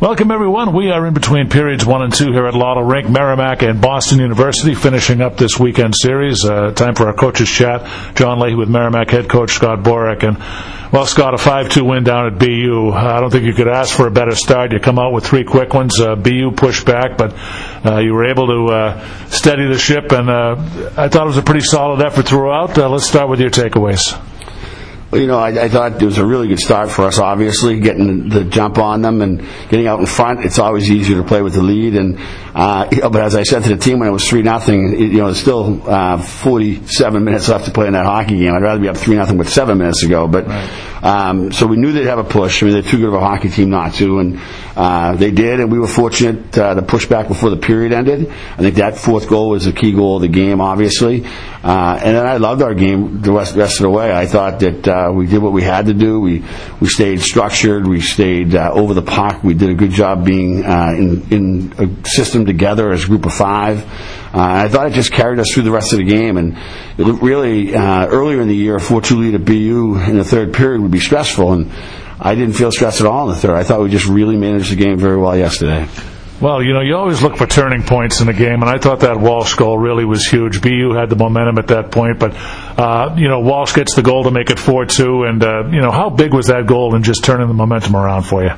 Welcome, everyone. We are in between periods one and two here at Lawler Rink. Merrimack and Boston University finishing up this weekend series. Uh, time for our coaches chat. John Leahy with Merrimack head coach Scott Borek. And, well, Scott, a 5-2 win down at BU. I don't think you could ask for a better start. You come out with three quick ones. Uh, BU pushed back, but uh, you were able to uh, steady the ship, and uh, I thought it was a pretty solid effort throughout. Uh, let's start with your takeaways. You know, I, I thought it was a really good start for us. Obviously, getting the, jump on them and getting out in front. It's always easier to play with the lead. And uh, but as I said to the team when it was three nothing, you know, there's still uh, 47 minutes left to play in that hockey game. I'd rather be up three nothing with seven minutes to go. But Right. Um, so we knew they'd have a push. I mean, they're too good of a hockey team not to, and uh, they did. And we were fortunate uh, to push back before the period ended. I think that fourth goal was the key goal of the game, obviously. Uh, and then I loved our game the rest, rest of the way. I thought that uh, we did what we had to do. We we stayed structured. We stayed uh, over the puck. We did a good job being uh, in in a system together as a group of five. Uh, I thought it just carried us through the rest of the game. And really uh, earlier in the year, a 4-2 lead at BU in the third period would be stressful, and I didn't feel stressed at all in the third. I thought we just really managed the game very well yesterday. Well, you know, you always look for turning points in the game, and I thought that Walsh goal really was huge. BU had the momentum at that point, but, uh, you know, Walsh gets the goal to make it 4-2, and, uh, you know, how big was that goal in just turning the momentum around for you?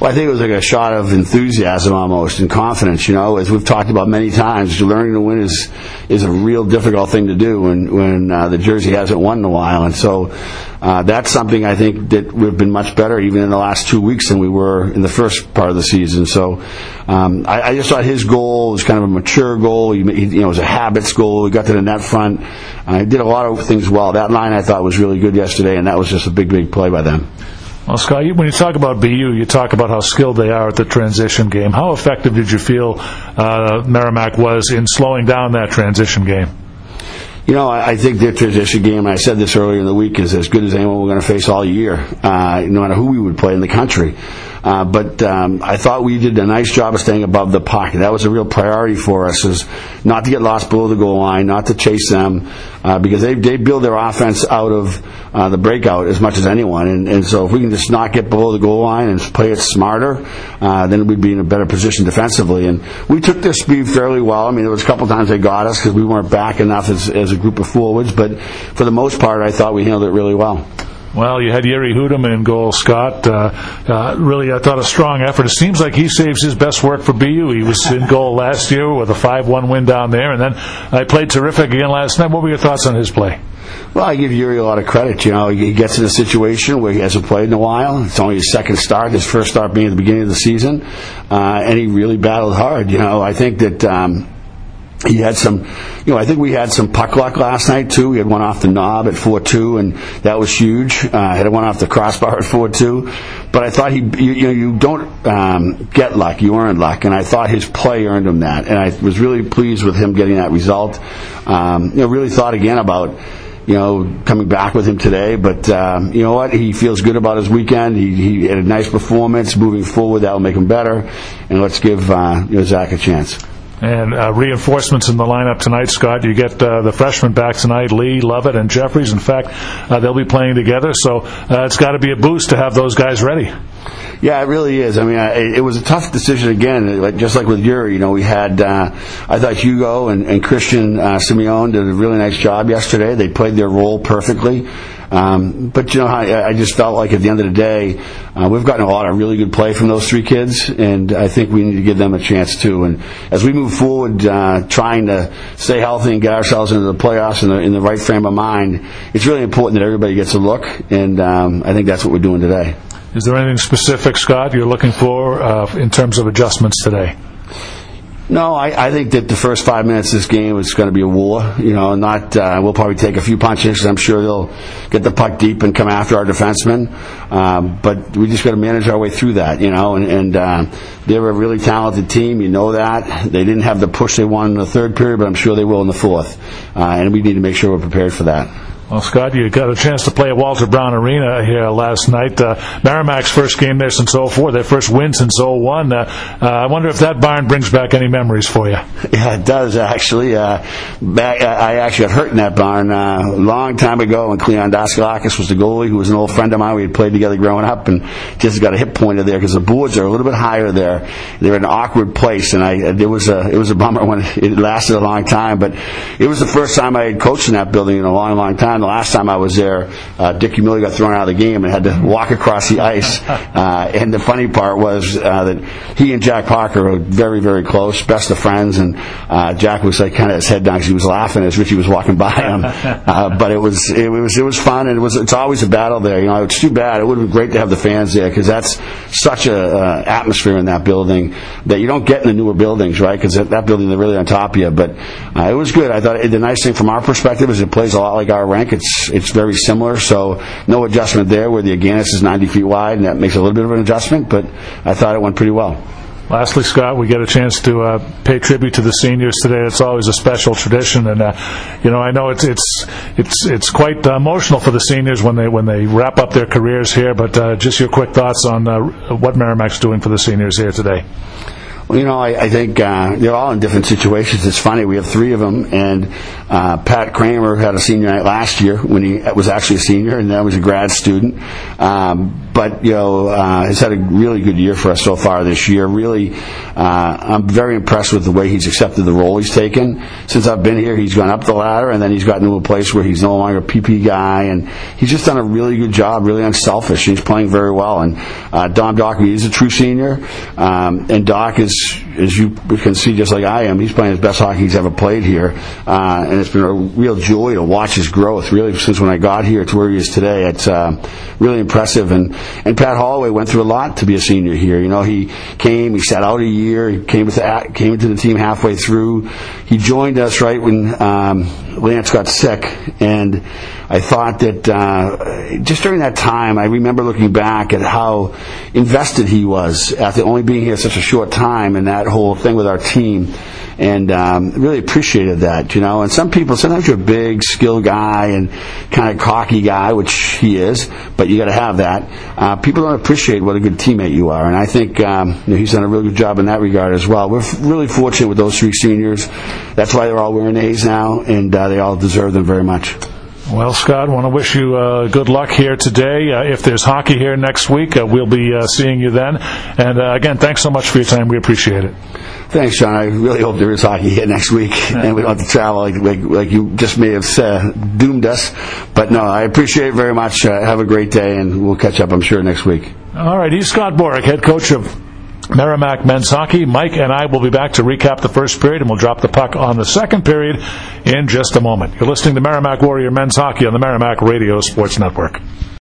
Well, I think it was like a shot of enthusiasm almost and confidence. You know, as we've talked about many times, learning to win is is a real difficult thing to do when when uh, the jersey hasn't won in a while, and so uh, that's something I think that we've been much better even in the last two weeks than we were in the first part of the season. So um, I, I just thought his goal was kind of a mature goal. He, he, you know, it was a habits goal. He got to the net front. Uh, he did a lot of things well. That line I thought was really good yesterday, and that was just a big, big play by them. Well, Scott, when you talk about BU, you talk about how skilled they are at the transition game. How effective did you feel uh, Merrimack was in slowing down that transition game? You know, I, think their transition game, I said this earlier in the week, is as good as anyone we're going to face all year, uh, no matter who we would play in the country. Uh, but um, I thought we did a nice job of staying above the pocket. That was a real priority for us, is not to get lost below the goal line, not to chase them, uh, because they they build their offense out of uh, the breakout as much as anyone. And, and so if we can just not get below the goal line and play it smarter, uh, then we'd be in a better position defensively. And we took their speed fairly well. I mean, there was a couple times they got us because we weren't back enough as, as a group of forwards, but for the most part, I thought we handled it really well. Well, you had Yuri Hudem in goal, Scott. Uh, uh, really, I thought a strong effort. It seems like he saves his best work for BU. He was in goal last year with a 5-1 win down there, and then I played terrific again last night. What were your thoughts on his play? Well, I give Yuri a lot of credit. You know, he gets in a situation where he hasn't played in a while. It's only his second start, his first start being at the beginning of the season, uh, and he really battled hard. You know, I think that. Um, he had some, you know, I think we had some puck luck last night too. We had one off the knob at 4-2 and that was huge. Uh, had one off the crossbar at 4-2. But I thought he, you, you know, you don't um, get luck, you earn luck. And I thought his play earned him that. And I was really pleased with him getting that result. Um, you know, really thought again about, you know, coming back with him today. But um, you know what? He feels good about his weekend. He, he had a nice performance. Moving forward, that will make him better. And let's give uh, you know, Zach a chance. And uh, reinforcements in the lineup tonight, Scott. You get uh, the freshmen back tonight, Lee, Lovett, and Jefferies. In fact, uh, they'll be playing together, so uh, it's got to be a boost to have those guys ready. Yeah, it really is. I mean, I, it was a tough decision again. Like just like with Yuri, you know, we had uh, I thought Hugo and, and Christian uh, Simeone did a really nice job yesterday. They played their role perfectly. Um, but you know, I, I just felt like at the end of the day, uh, we've gotten a lot of really good play from those three kids, and I think we need to give them a chance too. And as we move forward, uh, trying to stay healthy and get ourselves into the playoffs in the, in the right frame of mind, it's really important that everybody gets a look, and um, I think that's what we're doing today. Is there anything specific, Scott, you're looking for uh, in terms of adjustments today? No, I, I think that the first five minutes of this game is going to be a war. You know, not uh, we'll probably take a few punches. I'm sure they'll get the puck deep and come after our defensemen. Um, but we just got to manage our way through that. You know, and, and uh, they're a really talented team. You know that they didn't have the push they wanted in the third period, but I'm sure they will in the fourth. Uh, and we need to make sure we're prepared for that. Well, Scott, you got a chance to play at Walter Brown Arena here last night. Uh, Merrimack's first game there since 04, their first win since 01. Uh, uh, I wonder if that barn brings back any memories for you. Yeah, it does actually. Uh, back, I actually got hurt in that barn uh, a long time ago when Cleon Daskalakis was the goalie, who was an old friend of mine. We had played together growing up, and just got a hip pointed there because the boards are a little bit higher there. They're in an awkward place, and I it was a it was a bummer when it lasted a long time. But it was the first time I had coached in that building in a long, long time. The last time I was there, uh, Dick Miller got thrown out of the game and had to walk across the ice. Uh, and the funny part was uh, that he and Jack Parker were very, very close, best of friends. And uh, Jack was like kind of his head down because he was laughing as Richie was walking by him. Uh, but it was it was it was fun, and it was it's always a battle there. You know, it's too bad. It would have been great to have the fans there because that's such a uh, atmosphere in that building that you don't get in the newer buildings, right? Because that, that building they're really on top of you. But uh, it was good. I thought it, the nice thing from our perspective is it plays a lot like our rank. It's it's very similar, so no adjustment there. Where the Agganis is 90 feet wide, and that makes a little bit of an adjustment. But I thought it went pretty well. Lastly, Scott, we get a chance to uh, pay tribute to the seniors today. It's always a special tradition, and uh, you know I know it's it's it's it's quite uh, emotional for the seniors when they when they wrap up their careers here. But uh, just your quick thoughts on uh, what Merrimack's doing for the seniors here today. Well, you know, I, I think uh, they're all in different situations. It's funny. We have three of them, and uh, Pat Kramer had a senior night last year when he was actually a senior, and now was a grad student. Um, but you know, uh, he's had a really good year for us so far this year. Really, uh, I'm very impressed with the way he's accepted the role he's taken. Since I've been here, he's gone up the ladder, and then he's gotten to a place where he's no longer a PP guy, and he's just done a really good job, really unselfish. He's playing very well, and uh, Dom Dockery is a true senior, um, and Doc is as you can see, just like I am, he's playing his best hockey he's ever played here, uh, and it's been a real joy to watch his growth. Really, since when I got here to where he is today, it's uh, really impressive. And and Pat Holloway went through a lot to be a senior here. You know, he came, he sat out a year, he came the, came into the team halfway through. He joined us right when um, Lance got sick, and I thought that uh, just during that time, I remember looking back at how invested he was after only being here such a short time and that whole thing with our team, and um, really appreciated that, you know. And some people, sometimes you're a big, skill guy and kind of cocky guy, which he is, but you got to have that. Uh, people don't appreciate what a good teammate you are, and I think um, you know, he's done a really good job in that regard as well. We're f- really fortunate with those three seniors. That's why they're all wearing A's now, and uh, they all deserve them very much. Well, Scott, want to wish you uh, good luck here today. Uh, if there's hockey here next week, uh, we'll be uh, seeing you then. And uh, again, thanks so much for your time. We appreciate it. Thanks, John. I really hope there is hockey here next week, and we don't have to travel like, like, like you just may have said, doomed us. But no, I appreciate it very much. Uh, have a great day, and we'll catch up, I'm sure, next week. All right, he's Scott Borek, head coach of Merrimack men's hockey. Mike and I will be back to recap the first period, and we'll drop the puck on the second period in just a moment. You're listening to Merrimack Warrior men's hockey on the Merrimack Radio Sports Network.